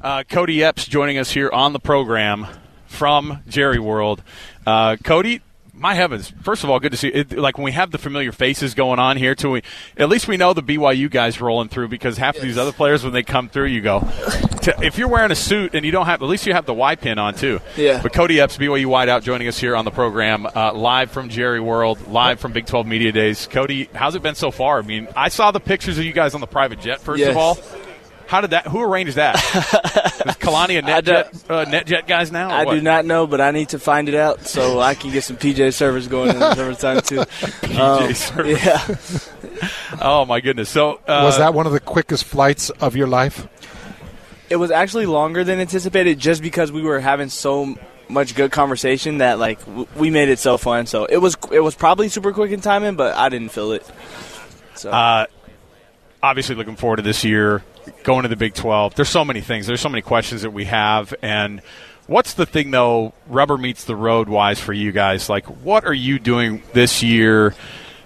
Uh, Kody Epps joining us here on the program from Jerry World. Uh, Kody, my heavens! First of all, good to see. It, like when we have the familiar faces going on here, too. We at least we know the BYU guys rolling through because half of these other players, when they come through, you go. To, if you're wearing a suit and you don't have, at least you have the Y pin on too. Yeah. But Kody Epps, BYU wideout, joining us here on the program, uh, live from Jerry World, live from Big 12 Media Days. Kody, how's it been so far? I mean, I saw the pictures of you guys on the private jet. First Yes. of all. How did that? Who arranged that? Is Kalani a I don't- NetJet, uh, NetJet guys now? I what? do not know, but I need to find it out so I can get some PJ servers going in the summertime too. Um, servers. Yeah, Oh my goodness! So uh, Was that one of the quickest flights of your life? it was actually longer than anticipated, just because we were having so much good conversation that like w- we made it so fun. So it was it was probably super quick in timing, but I didn't feel it. So Uh, obviously looking forward to this year, going to the Big 12. There's so many things. There's so many questions that we have. And what's the thing, though, rubber meets the road wise for you guys? Like, what are you doing this year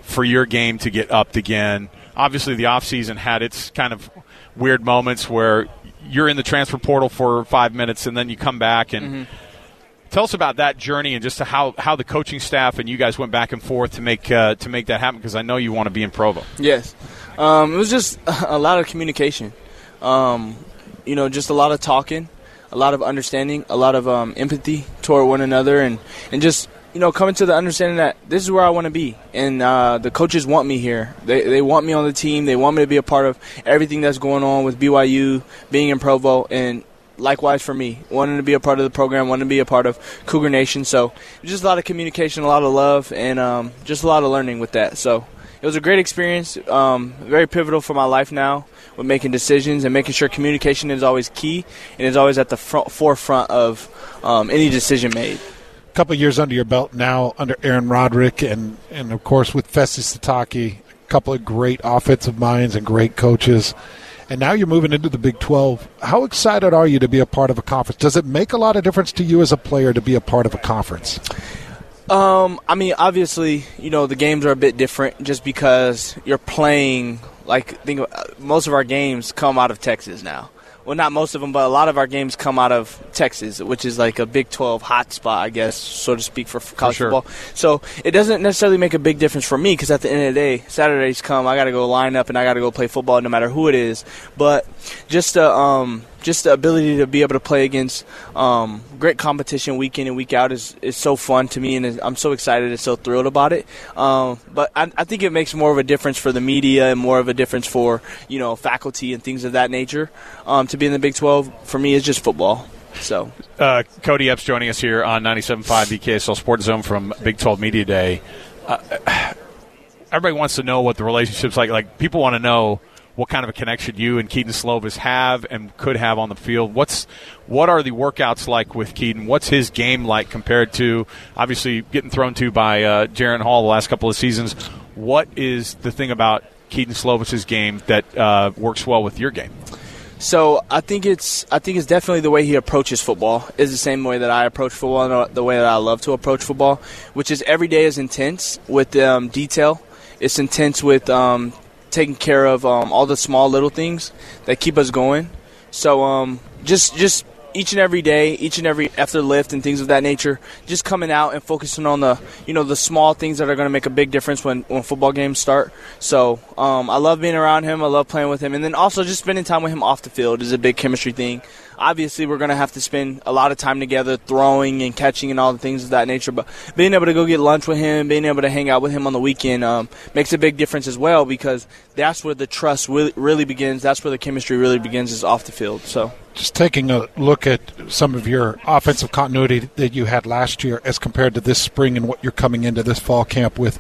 for your game to get upped again? Obviously, the offseason had its kind of weird moments where you're in the transfer portal for five minutes and then you come back and. Mm-hmm. Tell us about that journey and just how, how the coaching staff and you guys went back and forth to make uh, to make that happen because I know you want to be in Provo. Yes. Um, it was just a lot of communication. Um, you know, just a lot of talking, a lot of understanding, a lot of um, empathy toward one another, and, and just, you know, coming to the understanding that this is where I want to be. And uh, the coaches want me here. They, they want me on the team. They want me to be a part of everything that's going on with BYU, being in Provo, and likewise for me, wanting to be a part of the program, wanting to be a part of Cougar Nation. So just a lot of communication, a lot of love, and um, just a lot of learning with that. So it was a great experience, um, very pivotal for my life now with making decisions and making sure communication is always key and is always at the front, forefront of um, any decision made. A couple years under your belt now, under Aaron Roderick, and and of course with Fesi Sitake, a couple of great offensive minds and great coaches. And now you're moving into the Big 12. How excited are you to be a part of a conference? Does it make a lot of difference to you as a player to be a part of a conference? Um, I mean, obviously, you know, the games are a bit different just because you're playing. Like, think of, most of our games come out of Texas now. Well, not most of them, but a lot of our games come out of Texas, which is like a Big 12 hotspot, I guess, so to speak, for college sure. football. So it doesn't necessarily make a big difference for me because at the end of the day, Saturdays come, I got to go line up and I got to go play football no matter who it is. But just the um, just the ability to be able to play against um, great competition week in and week out is, is so fun to me, and I'm so excited and so thrilled about it. Um, but I, I think it makes more of a difference for the media and more of a difference for you know faculty and things of that nature. Um, to be in the Big 12 for me is just football. So Uh, Kody Epps joining us here on 97.5 BKSL Sports Zone from Big 12 Media Day. Uh, everybody wants to know what the relationship's like. Like people want to know what kind of a connection you and Kedon Slovis have and could have on the field. What's what are the workouts like with Kedon? What's his game like compared to obviously getting thrown to by uh, Jaren Hall the last couple of seasons? What is the thing about Kedon Slovis's game that uh, works well with your game? So I think it's I think it's definitely the way he approaches football is the same way that I approach football and the way that I love to approach football, which is every day is intense with um, detail. It's intense with um, taking care of um, all the small little things that keep us going. So um, just just each and every day, each and every after lift and things of that nature, just coming out and focusing on the you know the small things that are going to make a big difference when, when football games start. So um, I love being around him. I love playing with him, and then also just spending time with him off the field is a big chemistry thing. Obviously we're going to have to spend a lot of time together throwing and catching and all the things of that nature. But being able to go get lunch with him, being able to hang out with him on the weekend um, makes a big difference as well because that's where the trust really, really begins. That's where the chemistry really begins is off the field. So just taking a look at some of your offensive continuity that you had last year as compared to this spring and what you're coming into this fall camp with.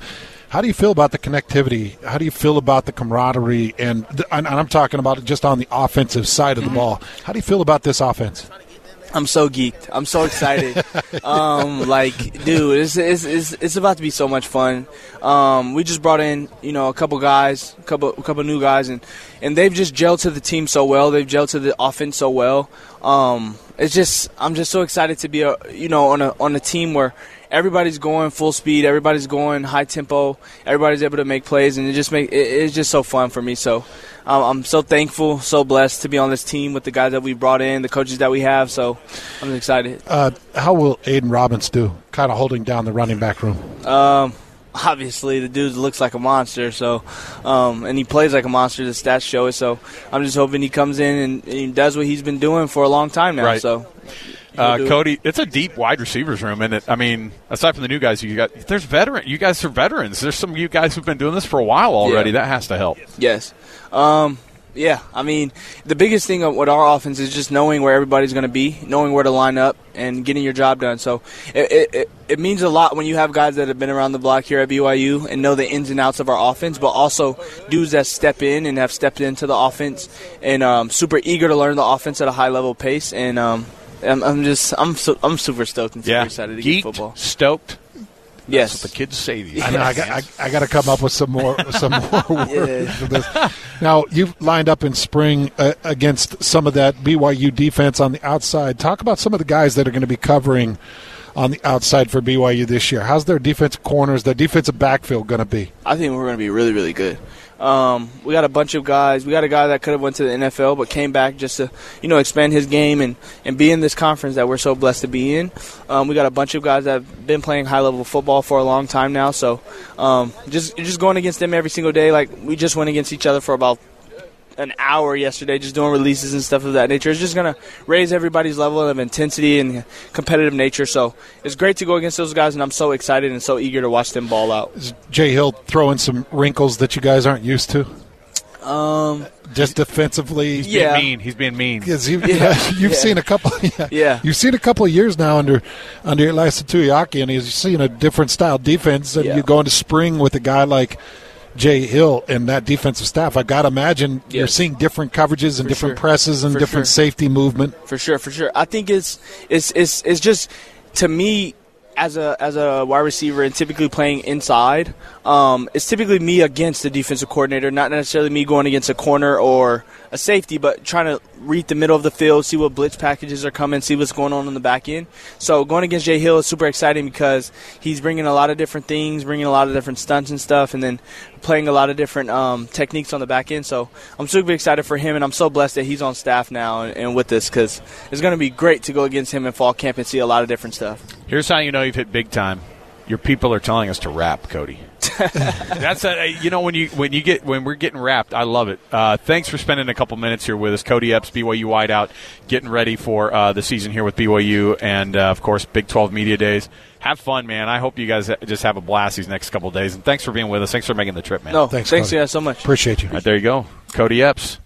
How do you feel about the connectivity? How do you feel about the camaraderie? And, and I'm talking about it just on the offensive side of the ball. How do you feel about this offense? I'm so geeked. I'm so excited. um, like, dude, it's, it's, it's, it's, about to be so much fun. Um, we just brought in, you know, a couple guys, a couple, a couple new guys, and, and they've just gelled to the team so well. They've gelled to the offense so well. Um, it's just, I'm just so excited to be, a, you know, on a, on a team where everybody's going full speed, everybody's going high tempo, everybody's able to make plays, and it just make, it, it's just so fun for me. So, um, I'm so thankful, so blessed to be on this team with the guys that we brought in, the coaches that we have. So I'm excited. Uh, how will Aidan Robbins do, kind of holding down the running back room? Um, obviously, the dude looks like a monster. So, um, and he plays like a monster. The stats show it. So I'm just hoping he comes in and, and he does what he's been doing for a long time now. Right. So. Uh, Kody, it's a deep wide receivers room, and it, I mean, aside from the new guys, you got there's veteran. You guys are veterans. There's some of you guys who've been doing this for a while already. Yeah. That has to help. Yes. Um, yeah, I mean, the biggest thing of what our offense is just knowing where everybody's going to be, knowing where to line up, and getting your job done. So it, it, it, means a lot when you have guys that have been around the block here at BYU and know the ins and outs of our offense, but also dudes that step in and have stepped into the offense and um, super eager to learn the offense at a high level pace. And um, I'm, I'm, just I'm so, I'm super stoked and super yeah. excited to Geeked, get football. Stoked Yes, what the kids say these I know. I got, I, I got to come up with some more, some more words for this. Now you've lined up in spring uh, against some of that BYU defense on the outside. Talk about some of the guys that are going to be covering on the outside for BYU this year. How's their defensive corners, their defensive backfield going to be? I think we're going to be really, really good. Um, we got a bunch of guys. We got a guy that could have went to the NFL but came back just to, you know, expand his game and, and be in this conference that we're so blessed to be in. Um, we got a bunch of guys that have been playing high level football for a long time now. So um, just just going against them every single day. Like we just went against each other for about an hour yesterday just doing releases and stuff of that nature. It's just going to raise everybody's level of intensity and competitive nature. So it's great to go against those guys, and I'm so excited and so eager to watch them ball out. Is Jay Hill throwing some wrinkles that you guys aren't used to? Um, just defensively, he's yeah. being mean. He's being mean. Because you, yeah. you've yeah. seen a couple, yeah. yeah. you've seen a couple of years now under under Ilaisa Tuiaki, and he's seen a different style defense. And Yeah. you go into spring with a guy like Jay Hill and that defensive staff. I got to imagine you're seeing different coverages and For different sure. presses and For different sure. safety movement. For sure, for sure. I think it's it's it's it's just to me as a as a wide receiver and typically playing inside. Um, it's typically me against the defensive coordinator, not necessarily me going against a corner or a safety, but trying to read the middle of the field, see what blitz packages are coming, see what's going on in the back end. So going against Jay Hill is super exciting because he's bringing a lot of different things, bringing a lot of different stunts and stuff, and then playing a lot of different um, techniques on the back end. So I'm super excited for him, and I'm so blessed that he's on staff now and, and with us because it's going to be great to go against him in fall camp and see a lot of different stuff. Here's how you know you've hit big time. Your people are telling us to rap, Kody. That's a, you know when you when you get when we're getting wrapped, I love it. Uh, thanks for spending a couple minutes here with us, Kody Epps, BYU Wideout, getting ready for uh, the season here with BYU, and uh, of course Big 12 Media Days. Have fun, man. I hope you guys just have a blast these next couple days, and thanks for being with us. Thanks for making the trip, man. No, Thanks, thanks, Kody. guys so much. Appreciate you. All right, there you go, Kody Epps.